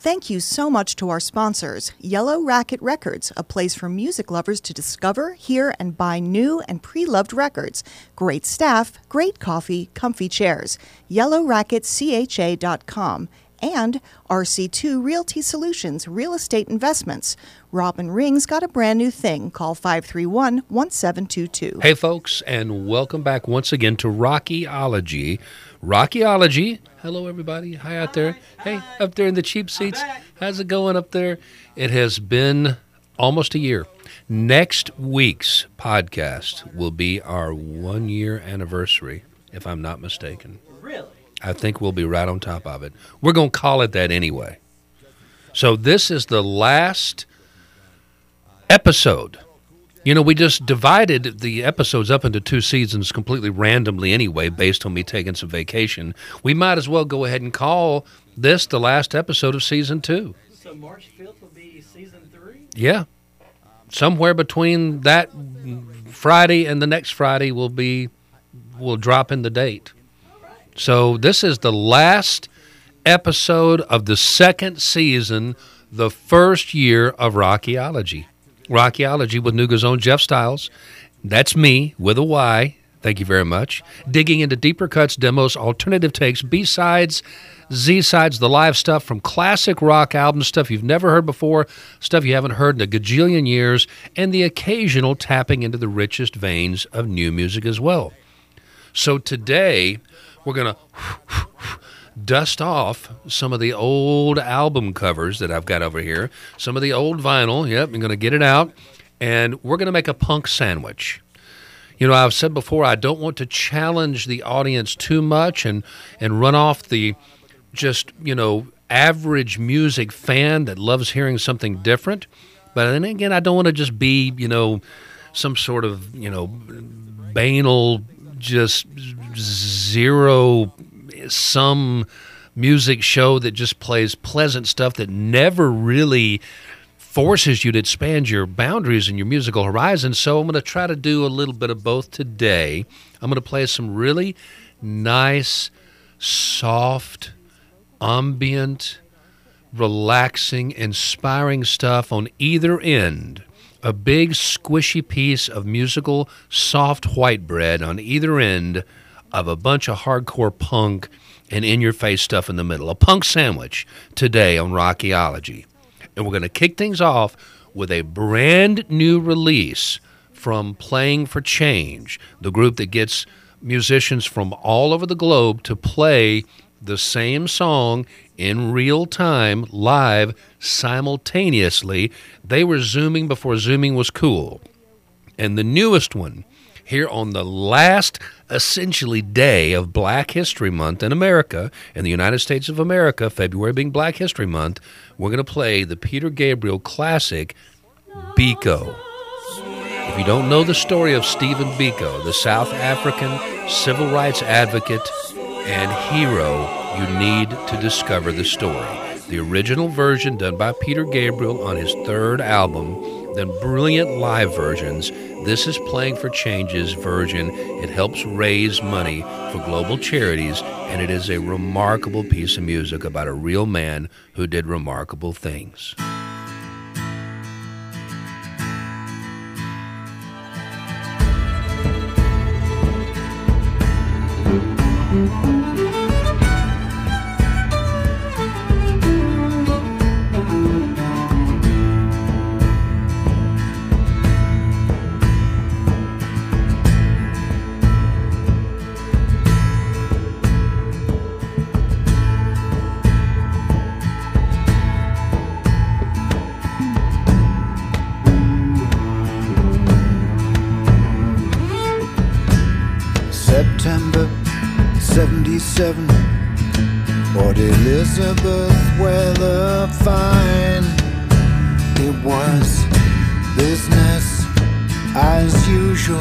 Thank you so much to our sponsors Yellow Racket Records, a place for music lovers to discover, hear, and buy new and pre loved records. Great staff, great coffee, comfy chairs. YellowRacketCHA.com. And RC2 Realty Solutions, Real Estate Investments. Robin Ring's got a brand new thing. Call 531 1722. Hey, folks, and welcome back once again to Rockyology. Rockyology. Hello, everybody. Hi out there. Hey, up there in the cheap seats. How's it going up there? It has been almost a year. Next week's podcast will be our one year anniversary, if I'm not mistaken. Really? I think we'll be right on top of it. We're going to call it that anyway. So, this is the last episode. You know, we just divided the episodes up into two seasons completely randomly anyway, based on me taking some vacation. We might as well go ahead and call this the last episode of season two. So March 5th will be season three? Yeah. Somewhere between that Friday and the next Friday will be will drop in the date. So this is the last episode of the second season, the first year of Rockyology. Rockyology with Nuga's own Jeff Styles. That's me with a Y. Thank you very much. Digging into deeper cuts, demos, alternative takes, B sides, Z sides, the live stuff from classic rock albums, stuff you've never heard before, stuff you haven't heard in a gajillion years, and the occasional tapping into the richest veins of new music as well. So today, we're going to dust off some of the old album covers that I've got over here, some of the old vinyl. Yep, I'm going to get it out, and we're going to make a punk sandwich. You know, I've said before, I don't want to challenge the audience too much and, and run off the just, you know, average music fan that loves hearing something different. But then again, I don't want to just be, you know, some sort of, you know, banal, just zero some music show that just plays pleasant stuff that never really forces you to expand your boundaries and your musical horizon. So I'm going to try to do a little bit of both today. I'm going to play some really nice, soft, ambient, relaxing, inspiring stuff on either end. A big, squishy piece of musical, soft white bread on either end of a bunch of hardcore punk and in your face stuff in the middle. A punk sandwich today on Rockyology. And we're going to kick things off with a brand new release from Playing for Change, the group that gets musicians from all over the globe to play the same song in real time, live, simultaneously. They were Zooming before Zooming was cool. And the newest one, here on the last essentially day of Black History Month in America, in the United States of America, February being Black History Month, we're going to play the Peter Gabriel classic, Biko. If you don't know the story of Stephen Biko, the South African civil rights advocate and hero, you need to discover the story. The original version done by Peter Gabriel on his third album, then brilliant live versions. This is Playing for Change's version. It helps raise money for global charities, and it is a remarkable piece of music about a real man who did remarkable things. 77 Port Elizabeth weather fine. It was business as usual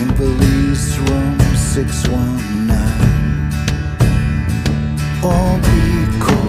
In police room 619 Oh, be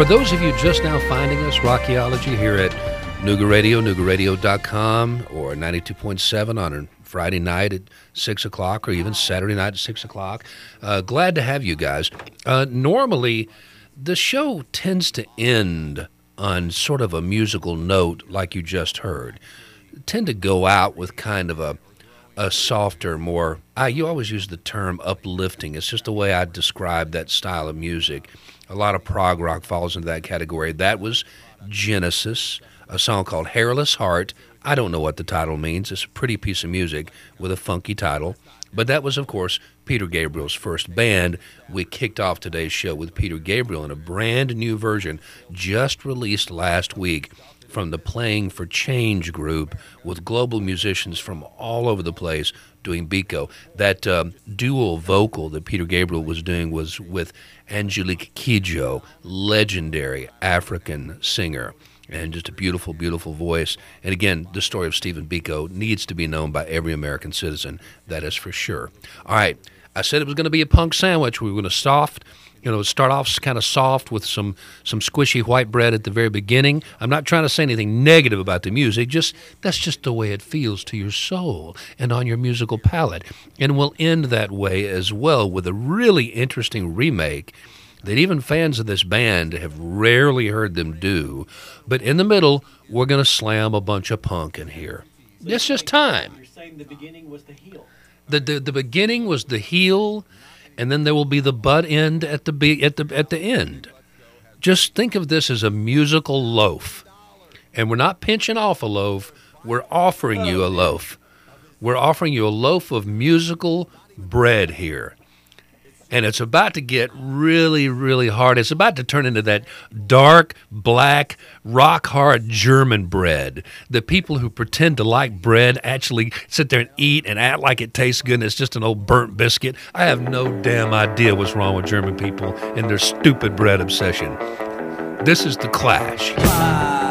For those of you just now finding us, Rockyology here at Nuga Radio, NugaRadio.com, or 92.7 on a Friday night at 6 o'clock, or even Saturday night at 6 o'clock. Uh, glad to have you guys. Uh, normally, the show tends to end on sort of a musical note like you just heard. Tend to go out with kind of a a softer, more. I, you always use the term uplifting. It's just the way I describe that style of music. A lot of prog rock falls into that category. That was Genesis, a song called Hairless Heart. I don't know what the title means. It's a pretty piece of music with a funky title. But that was, of course, Peter Gabriel's first band. We kicked off today's show with Peter Gabriel in a brand new version just released last week from the Playing for Change group with global musicians from all over the place doing Biko. That um, dual vocal that Peter Gabriel was doing was with Angelique Kidjo, legendary African singer. And just a beautiful, beautiful voice. And again, the story of Stephen Biko needs to be known by every American citizen. That is for sure. All right. I said it was going to be a punk sandwich. We were going to soft you know, start off kind of soft with some some squishy white bread at the very beginning. I'm not trying to say anything negative about the music. Just that's just the way it feels to your soul and on your musical palate. And we'll end that way as well with a really interesting remake that even fans of this band have rarely heard them do. But in the middle, we're going to slam a bunch of punk in here. It's just time. You're saying the beginning was the heel. The, the the beginning was the heel and then there will be the butt end at the be- at the at the end. Just think of this as a musical loaf. And we're not pinching off a loaf, we're offering you a loaf. We're offering you a loaf of musical bread here and it's about to get really, really hard. It's about to turn into that dark, black, rock hard German bread. The people who pretend to like bread actually sit there and eat and act like it tastes good and it's just an old burnt biscuit. I have no damn idea what's wrong with German people and their stupid bread obsession. This is The Clash.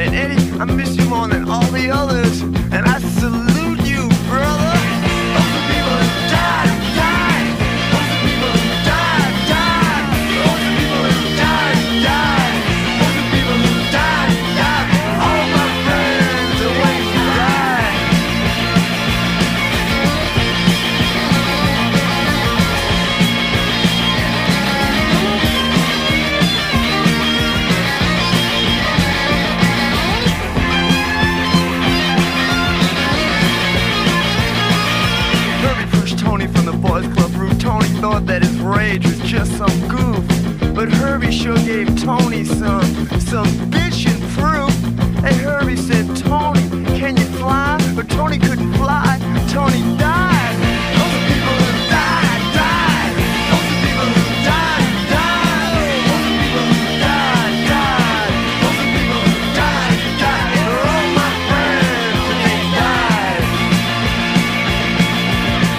And Eddie, I miss you more than all the others. some bitchin' through. Hey, Herbie said, Tony, can you fly? But Tony couldn't fly. Tony died. Those are people who died, died. Those are people who died, died. Those are people who died, died. Those are people who died, died. And they're all my friends, and they died.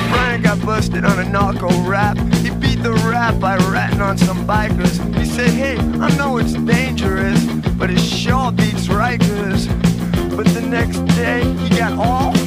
Brian got busted on a narco rap. He beat the rap by ratting on some bikers. He said, hey, I know it's dangerous strikers. But the next day, he got off.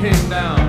came down.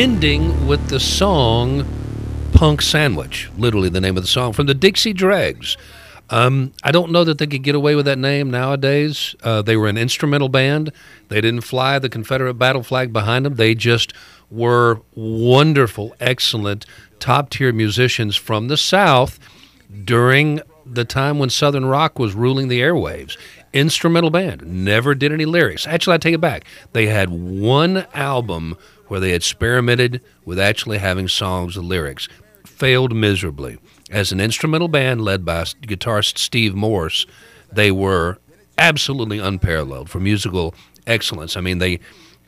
Ending with the song Punk Sandwich, literally the name of the song from the Dixie Dregs. Um, I don't know that they could get away with that name nowadays. Uh, they were an instrumental band. They didn't fly the Confederate battle flag behind them. They just were wonderful, excellent, top tier musicians from the South during the time when Southern rock was ruling the airwaves. Instrumental band, never did any lyrics. Actually, I take it back. They had one album where they experimented with actually having songs with lyrics. Failed miserably. As an instrumental band led by guitarist Steve Morse, they were absolutely unparalleled for musical excellence. I mean, they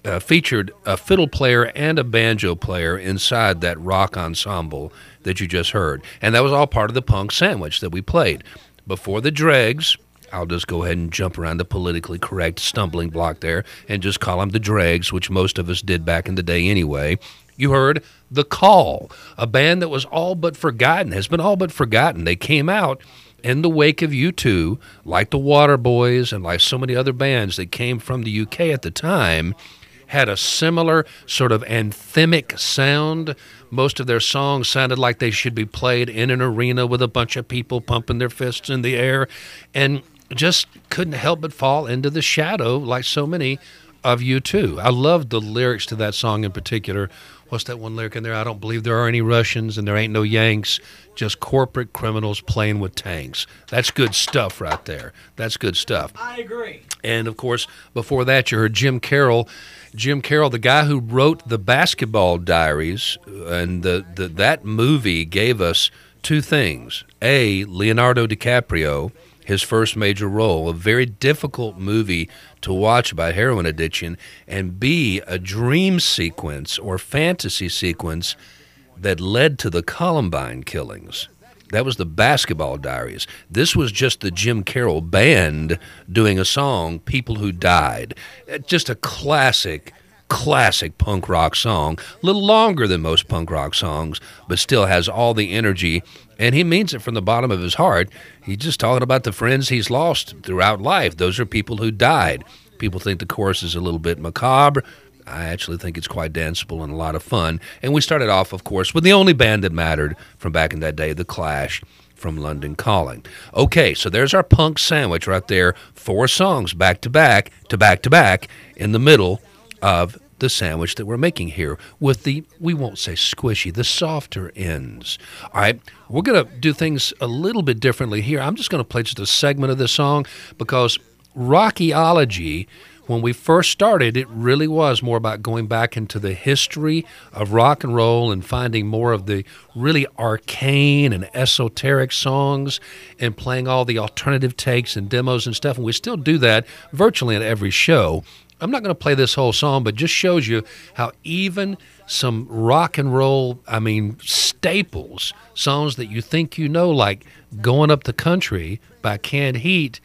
uh, featured a fiddle player and a banjo player inside that rock ensemble that you just heard. And that was all part of the punk sandwich that we played. Before the dregs, I'll just go ahead and jump around the politically correct stumbling block there and just call them the dregs, which most of us did back in the day anyway. You heard The Call, a band that was all but forgotten, has been all but forgotten. They came out in the wake of U2, like the Waterboys and like so many other bands that came from the UK at the time, had a similar sort of anthemic sound. Most of their songs sounded like they should be played in an arena with a bunch of people pumping their fists in the air and just couldn't help but fall into the shadow like so many of U2. I loved the lyrics to that song in particular. What's that one lyric in there? I don't believe there are any Russians and there ain't no Yanks, just corporate criminals playing with tanks. That's good stuff right there. That's good stuff. I agree. And of course, before that, you heard Jim Carroll. Jim Carroll, the guy who wrote the Basketball Diaries, uh, and the, the that movie gave us two things: a Leonardo DiCaprio, his first major role, a very difficult movie to watch about heroin addiction, and b a dream sequence or fantasy sequence that led to the Columbine killings. That was the Basketball Diaries. This was just the Jim Carroll band doing a song, People Who Died. Uh, Just a classic, classic punk rock song. A little longer than most punk rock songs, but still has all the energy. And he means it from the bottom of his heart. He's just talking about the friends he's lost throughout life. Those are people who died. People think the chorus is a little bit macabre. I actually think it's quite danceable and a lot of fun. And we started off, of course, with the only band that mattered from back in that day, The Clash from London Calling. Okay, so there's our punk sandwich right there. Four songs back to back to back to back in the middle of the sandwich that we're making here with the, we won't say squishy, the softer ends. All right, we're going to do things a little bit differently here. I'm just going to play just a segment of this song because Rockyology, when we first started, it really was more about going back into the history of rock and roll and finding more of the really arcane and esoteric songs and playing all the alternative takes and demos and stuff. And we still do that virtually in every show. I'm not going to play this whole song, but just shows you how even some rock and roll, I mean, staples, songs that you think you know, like Going Up the Country by Canned Heat,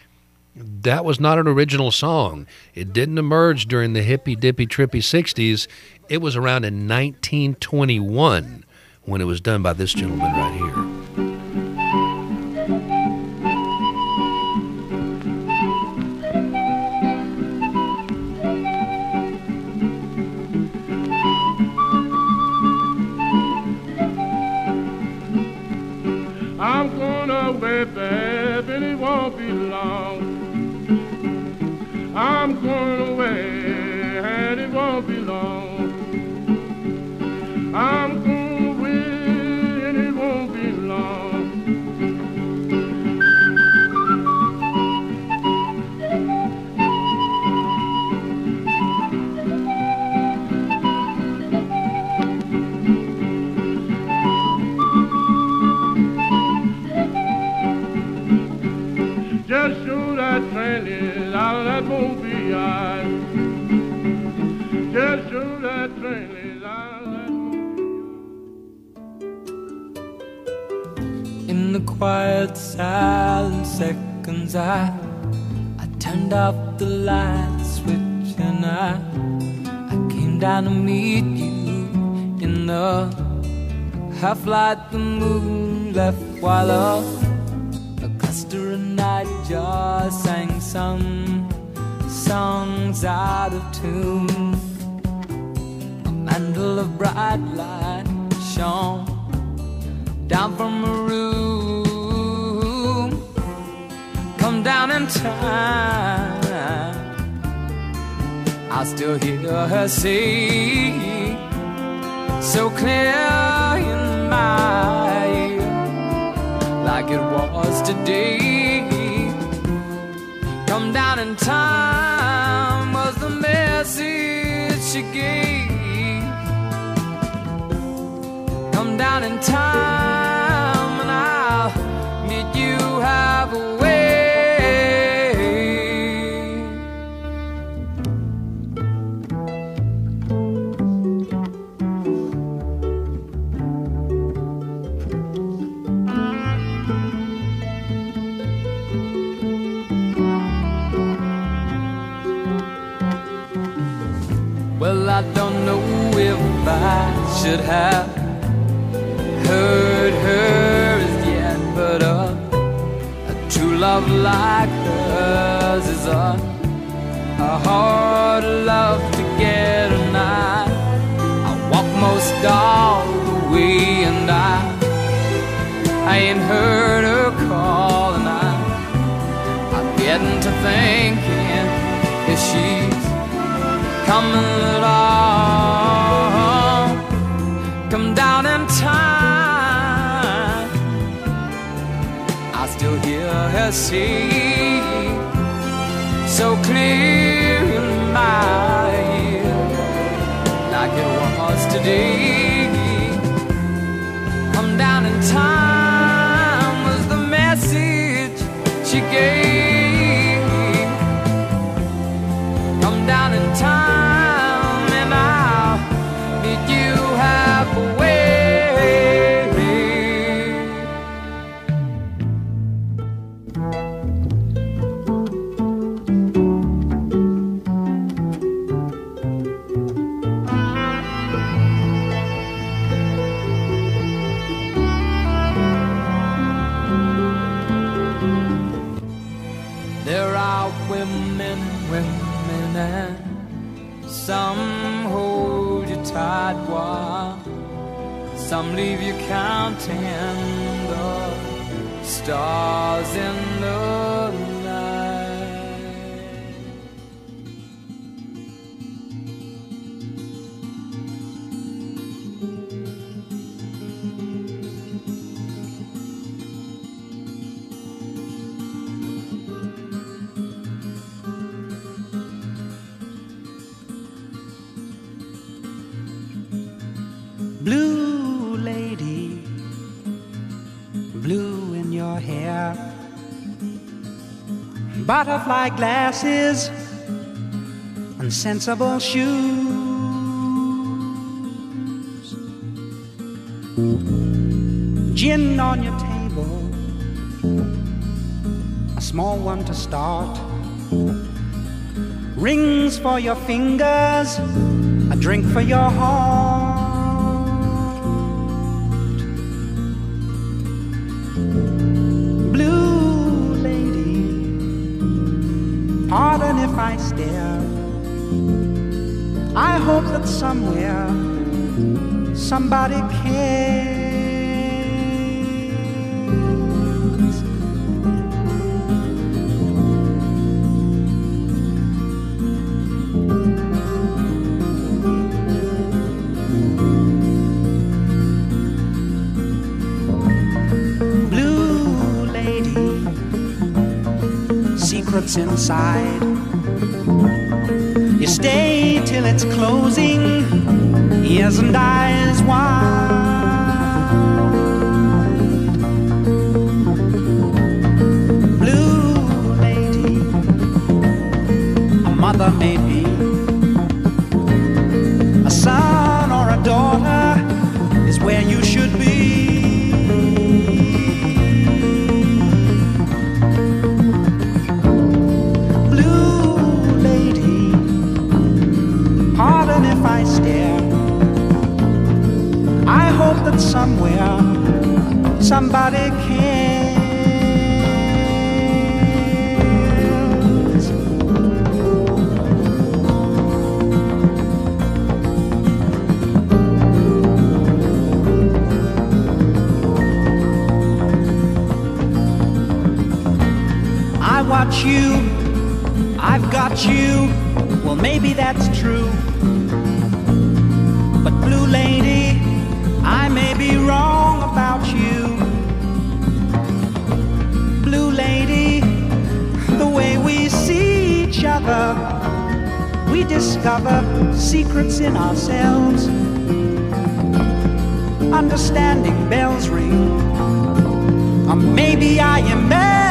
that was not an original song. It didn't emerge during the hippy dippy trippy 60s. It was around in 1921 when it was done by this gentleman right here. Just shoot that train out, that won't be I. Just shoot that train out, that In the quiet, silent seconds, I I turned off the light switch and I I came down to meet you in the half light the moon left while a of nightjars sang some songs out of tune. A mantle of bright light shone down from a room. Come down in time. I still hear her say, so clear in my ear, like it was today. Down in time was the message she gave. Come down in time and I'll meet you halfway. Should have heard her as yet, but a true love like hers is a, a hard love to get, and I, I walk most all the way, and I, I ain't heard her call, and I, I'm getting to thinking if she's coming at all. Her so clear the butterfly glasses, and sensible shoes. Gin on your table, a small one to start. Rings for your fingers, a drink for your heart. I stare. I hope that somewhere somebody cares. Secrets inside. You stay till it's closing, ears and eyes wide. Blue lady, a mother maybe, a son or a daughter somewhere. Somebody cares. I watch you. I've got you. Well, maybe that's true. But, Blue Lady wrong about you. Blue Lady, the way we see each other, we discover secrets in ourselves. Understanding bells ring, or maybe I imagine.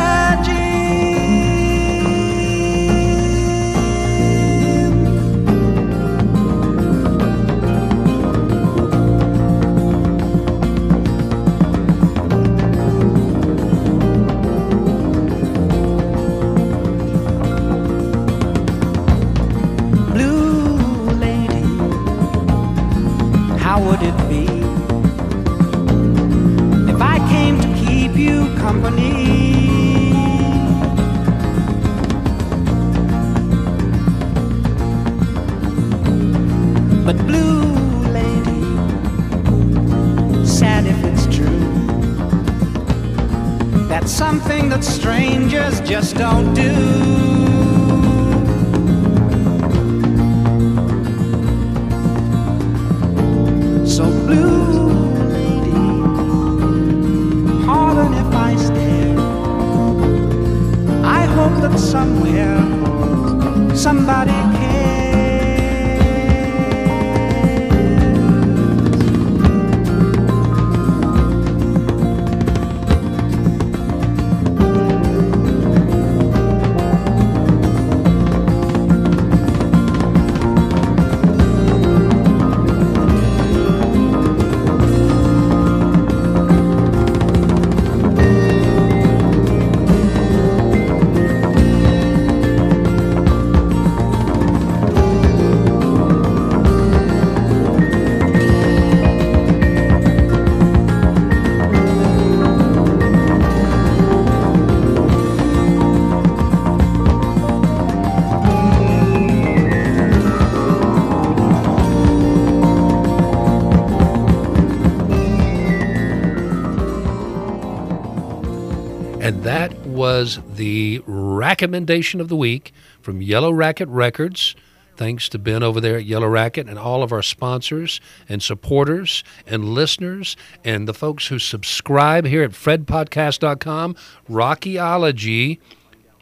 Was the recommendation of the week from Yellow Racket Records. Thanks to Ben over there at Yellow Racket and all of our sponsors and supporters and listeners and the folks who subscribe here at fredpodcast.com. Rockyology,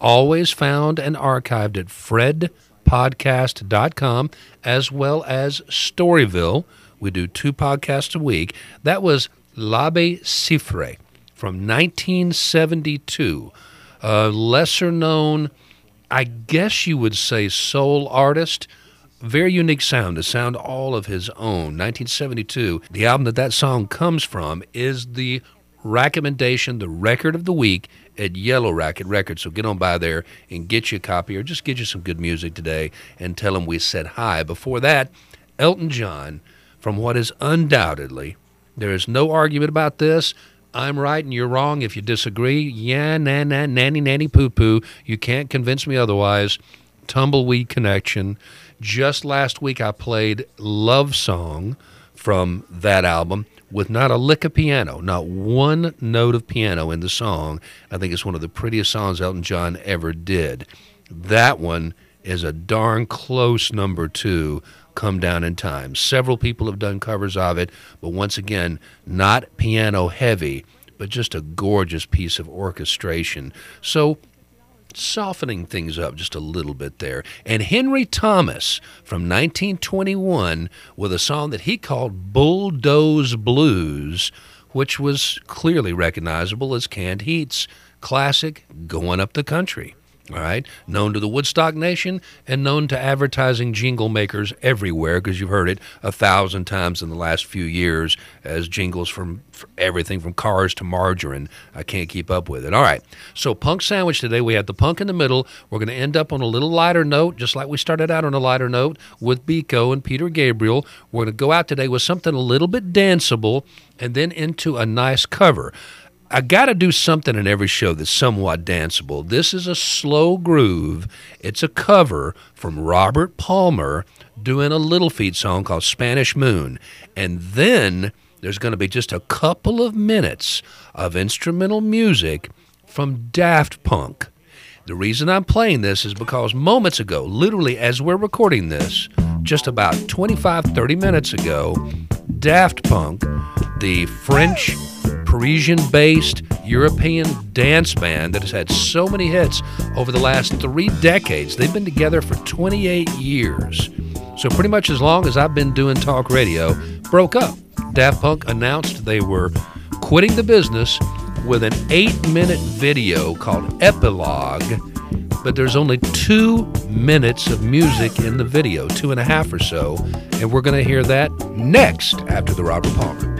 always found and archived at fredpodcast.com, as well as Storyville. We do two podcasts a week. That was Labi Siffre from 1972. A lesser known, I guess you would say, soul artist. Very unique sound, a sound all of his own. 1972. The album that that song comes from is the recommendation, the record of the week at Yellow Racket Records. So get on by there and get you a copy or just get you some good music today and tell them we said hi. Before that, Elton John from what is undoubtedly, there is no argument about this. I'm right and you're wrong. If you disagree, yeah, na na, nanny nanny poo poo. You can't convince me otherwise. Tumbleweed Connection. Just last week, I played Love Song from that album with not a lick of piano, not one note of piano in the song. I think it's one of the prettiest songs Elton John ever did. That one is a darn close number two, Come Down in Time. Several people have done covers of it, but once again, not piano heavy, but just a gorgeous piece of orchestration. So, softening things up just a little bit there. And Henry Thomas from 1921 with a song that he called Bulldoze Blues, which was clearly recognizable as Canned Heat's classic Going Up the Country. All right, known to the Woodstock Nation and known to advertising jingle makers everywhere because you've heard it a thousand times in the last few years as jingles from, everything from cars to margarine. I can't keep up with it. All right, so punk sandwich today. We had the punk in the middle. We're going to end up on a little lighter note, just like we started out on a lighter note with Biko and Peter Gabriel. We're going to go out today with something a little bit danceable and then into a nice cover. I got to do something in every show that's somewhat danceable. This is a slow groove. It's a cover from Robert Palmer doing a Little Feat song called Spanish Moon. And then there's going to be just a couple of minutes of instrumental music from Daft Punk. The reason I'm playing this is because moments ago, literally as we're recording this, just about 25, 30 minutes ago, Daft Punk, the French, Parisian based European dance band that has had so many hits over the last three decades, they've been together for 28 years. So, pretty much as long as I've been doing talk radio, broke up. Daft Punk announced they were quitting the business with an eight minute video called Epilogue, but there's only two minutes of music in the video, two and a half or so, and we're going to hear that next after the Robert Palmer.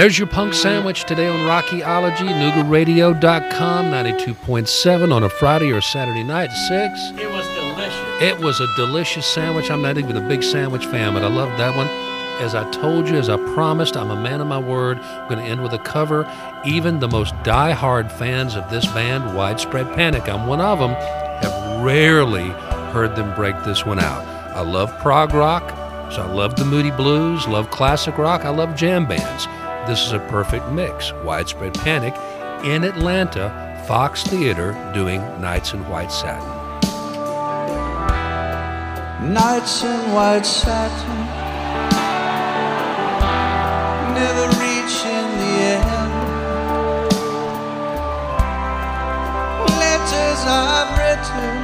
There's your punk sandwich today on Rockyology, NoogaRadio.com, 92.7 on a Friday or Saturday night at 6. It was delicious. It was a delicious sandwich. I'm not even a big sandwich fan, but I love that one. As I told you, as I promised, I'm a man of my word. I'm going to end with a cover. Even the most die-hard fans of this band, Widespread Panic, I'm one of them, have rarely heard them break this one out. I love prog rock, so I love the Moody Blues, love classic rock, I love jam bands. This is a perfect mix. Widespread Panic in Atlanta, Fox Theater doing Nights in White Satin. Nights in white satin, never reaching the end. Letters I've written,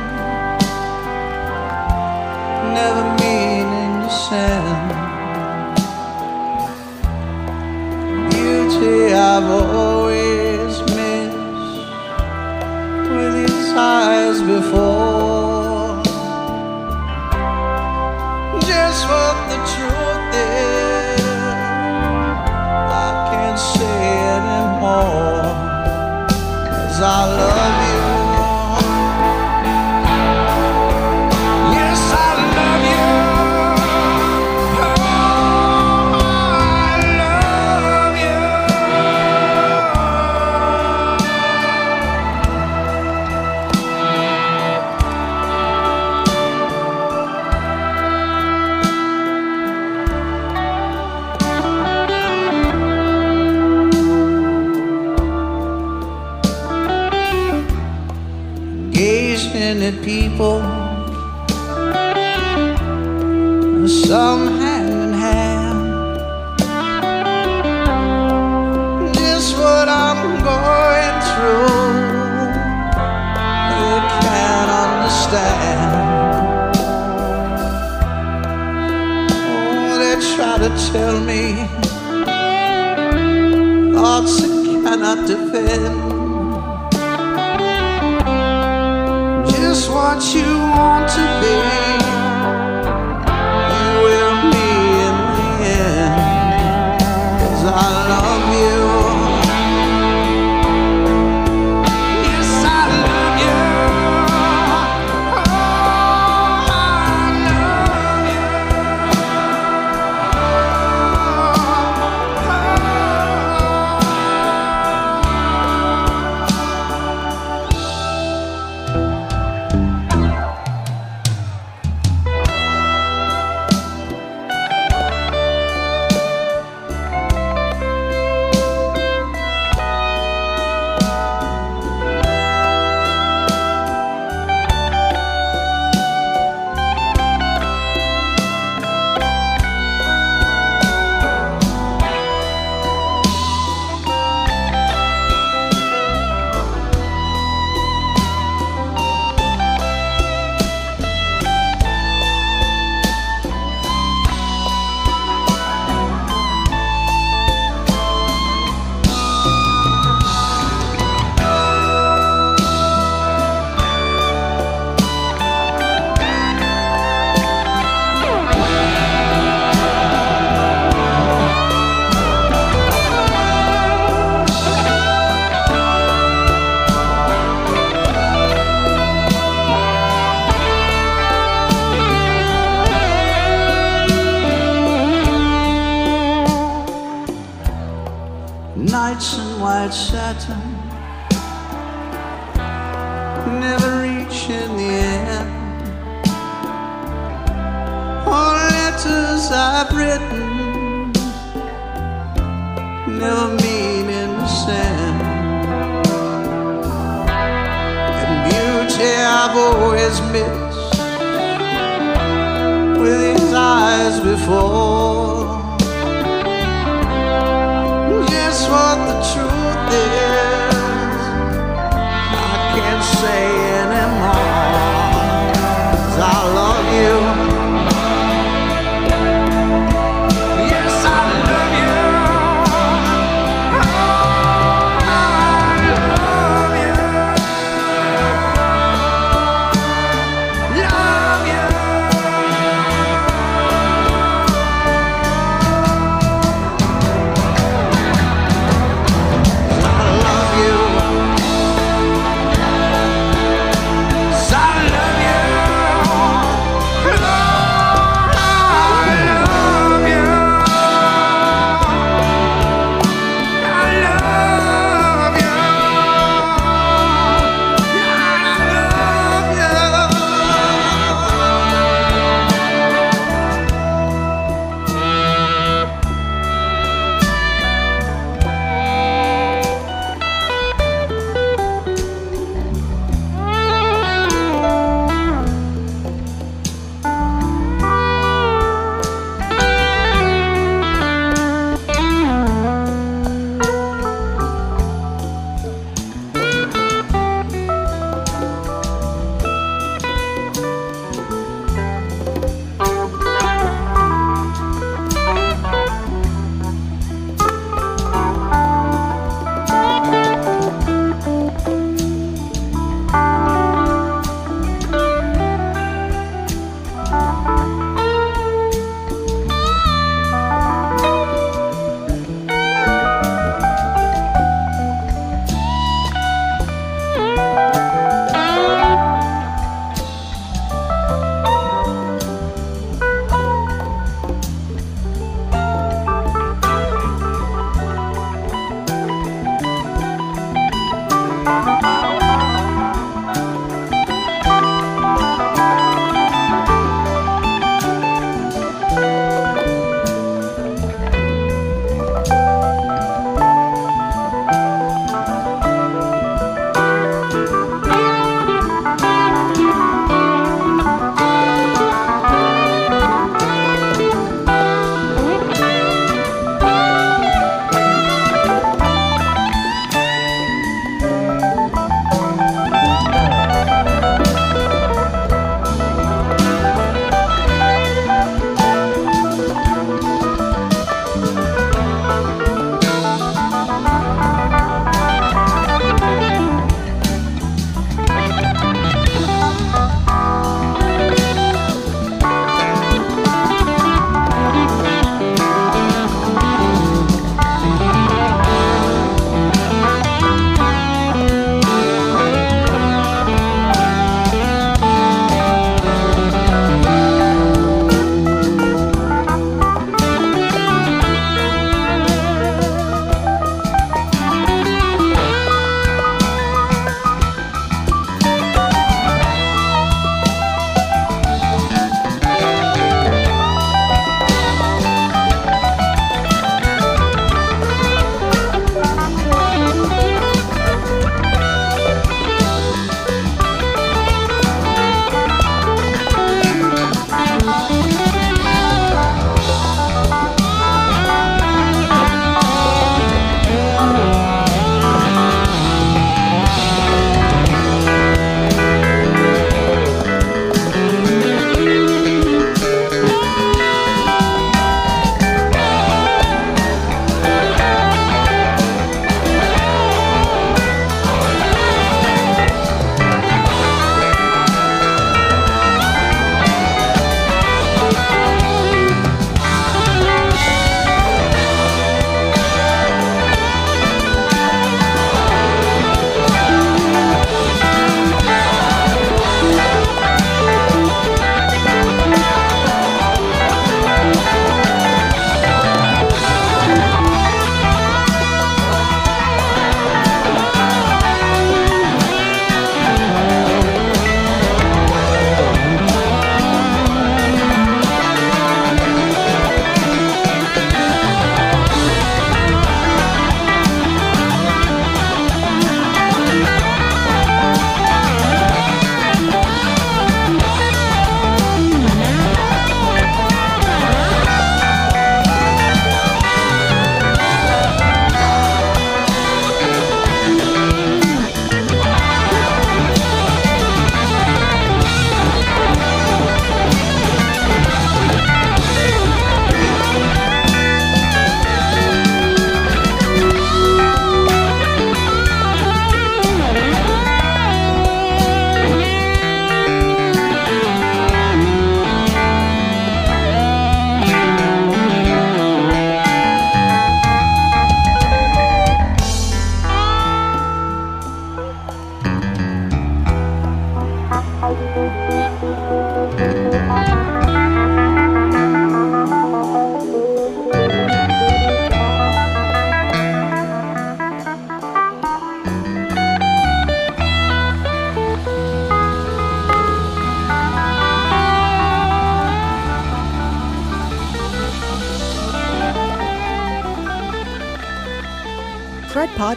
never meaning to send. acabó.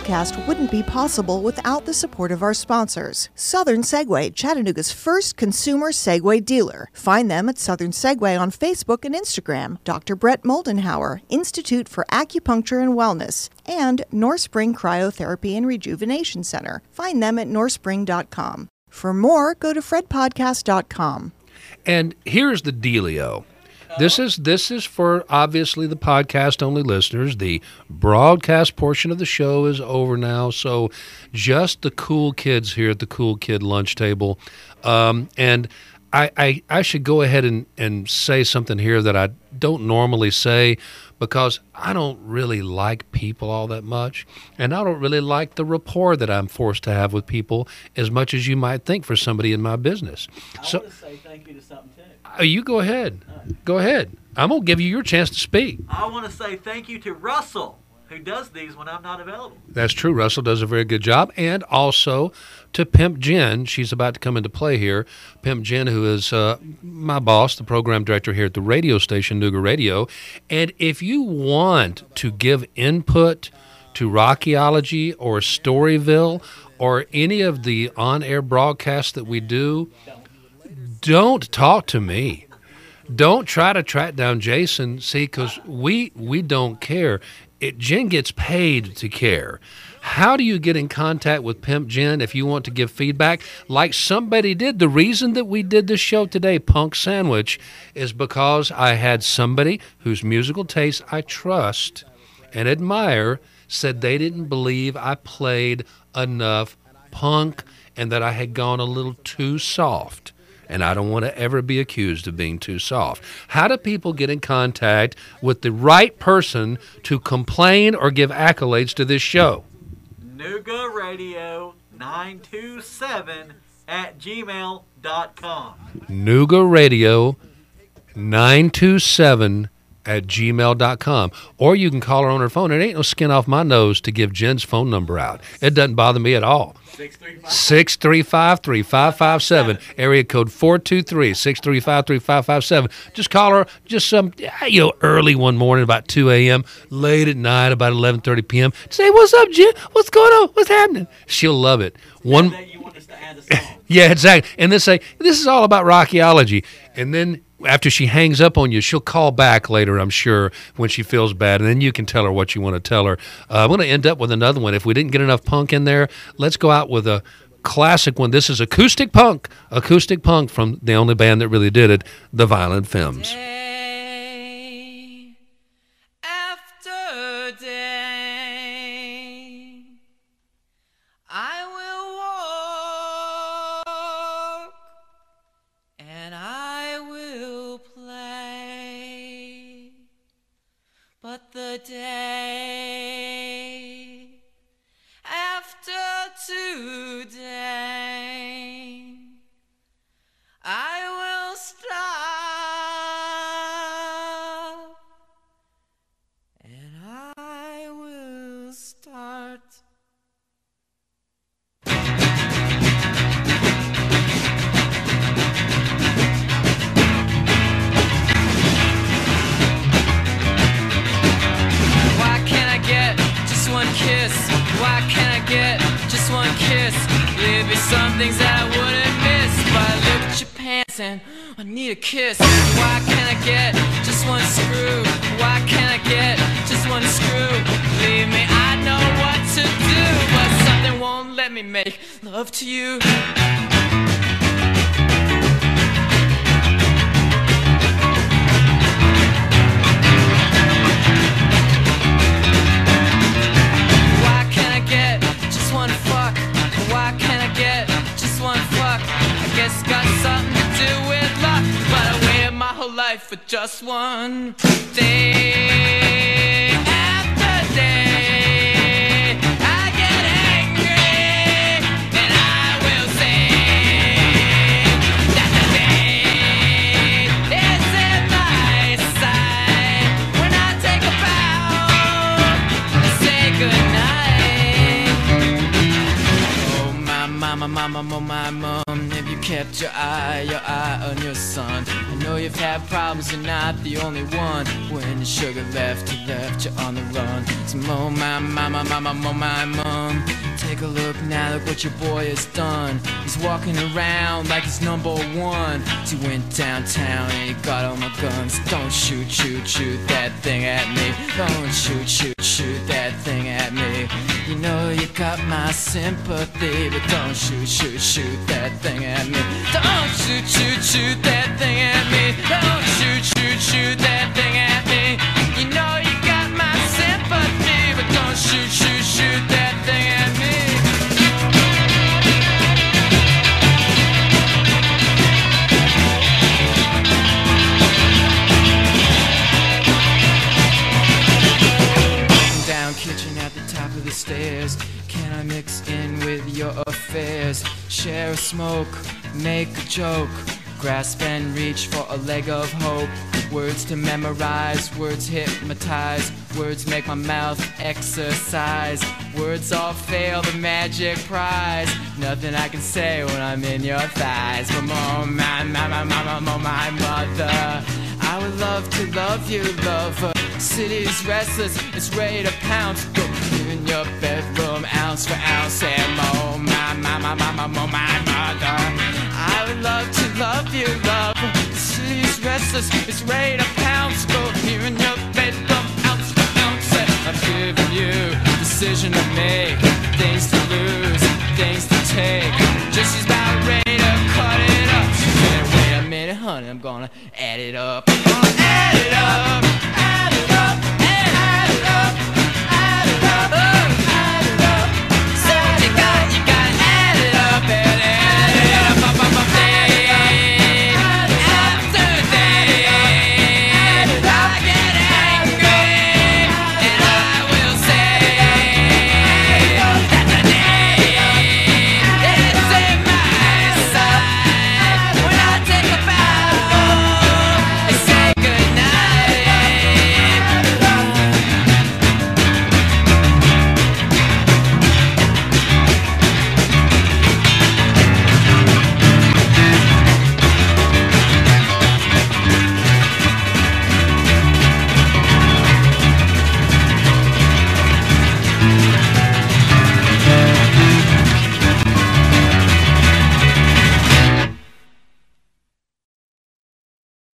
Podcast wouldn't be possible without the support of our sponsors. Southern Segway, Chattanooga's first consumer Segway dealer. Find them at Southern Segway on Facebook and Instagram. Dr. Brett Moldenhauer, Institute for Acupuncture and Wellness, and North Spring Cryotherapy and Rejuvenation Center. Find them at northspring.com. For more, go to fredpodcast.com. And here's the dealio. This is this is for obviously the podcast only listeners. The broadcast portion of the show is over now, so just the cool kids here at the cool kid lunch table. Um, and I, I I should go ahead and, and say something here that I don't normally say because I don't really like people all that much, and I don't really like the rapport that I'm forced to have with people as much as you might think for somebody in my business. I So want to say thank you to something too. uh, you go ahead. Go ahead. I'm gonna give you your chance to speak. I want to say thank you to Russell, who does these when I'm not available. That's true. Russell does a very good job, and also to Pimp Jen. She's about to come into play here. Pimp Jen, who is uh, my boss, the program director here at the radio station Nooga Radio. And if you want to give input to Rockyology or Storyville or any of the on-air broadcasts that we do, don't talk to me. Don't try to track down Jason. See, because we we don't care. It, Jen gets paid to care. How do you get in contact with Pimp Jen if you want to give feedback? Like somebody did. The reason that we did this show today, Punk Sandwich, is because I had somebody whose musical taste I trust and admire said they didn't believe I played enough punk and that I had gone a little too soft. And I don't want to ever be accused of being too soft. How do people get in contact with the right person to complain or give accolades to this show? Nooga Radio 927 at gmail.com. Nooga Radio 927 at gmail.com. Or you can call her on her phone. It ain't no skin off my nose to give Jen's phone number out. It doesn't bother me at all. 635. 635 3557. Area code 423 635 3557. Just call her just some, you know, early one morning about 2 a.m., late at night about 11.30 p.m. Say, what's up, Jen? What's going on? What's happening? She'll love it. One. That you want us to add a song. Yeah, exactly. And then say, this is all about Rockyology. And then after she hangs up on you, she'll call back later, I'm sure, when she feels bad. And then you can tell her what you want to tell her. Uh, I'm going to end up with another one. If we didn't get enough punk in there, let's go out with a classic one. This is acoustic punk. Acoustic punk from the only band that really did it, the Violent Femmes. Need a kiss. Why can't I get just one screw? Why can't I get just one screw? Believe me, I know what to do, but something won't let me make love to you. Why can't I get just one fuck? Why can't I get just one fuck? I guess got something to do with life for just one day after day. I get angry and I will say that the day is my side when I take a bow and say. Oh my mama, mama, my mama got your eye, your eye on your son. I know you've had problems, you're not the only one. When sugar left, you left you on the run. So mo my mama, mama, mo my mom. Take a look now, look what your boy has done. He's walking around like he's number one. He went downtown and he got all my guns. Don't shoot, shoot, shoot that thing at me. Don't shoot, shoot, shoot that thing. You know you got my sympathy, but don't shoot, shoot, shoot that thing at me. Don't shoot, shoot, shoot that thing at me. Don't shoot, shoot, shoot that thing smoke, make a joke. Grasp and reach for a leg of hope. Words to memorize, words hypnotize. Words make my mouth exercise. Words all fail the magic prize. Nothing I can say when I'm in your thighs. But oh my, my, my, my, my, my, mother. I would love to love you, lover. City's restless, it's ready to pounce. Go in your bedroom, ounce for ounce, my, my, my, my, mother. I would love to love you, lover. City's restless, it's ready to pounce. Go here in your bedroom, ounce for ounce, I'm giving you decision to make, things to lose, things to take. Just she's about ready to cut it up. She said, wait a minute, honey, I'm gonna add it up. I'm gonna add it up.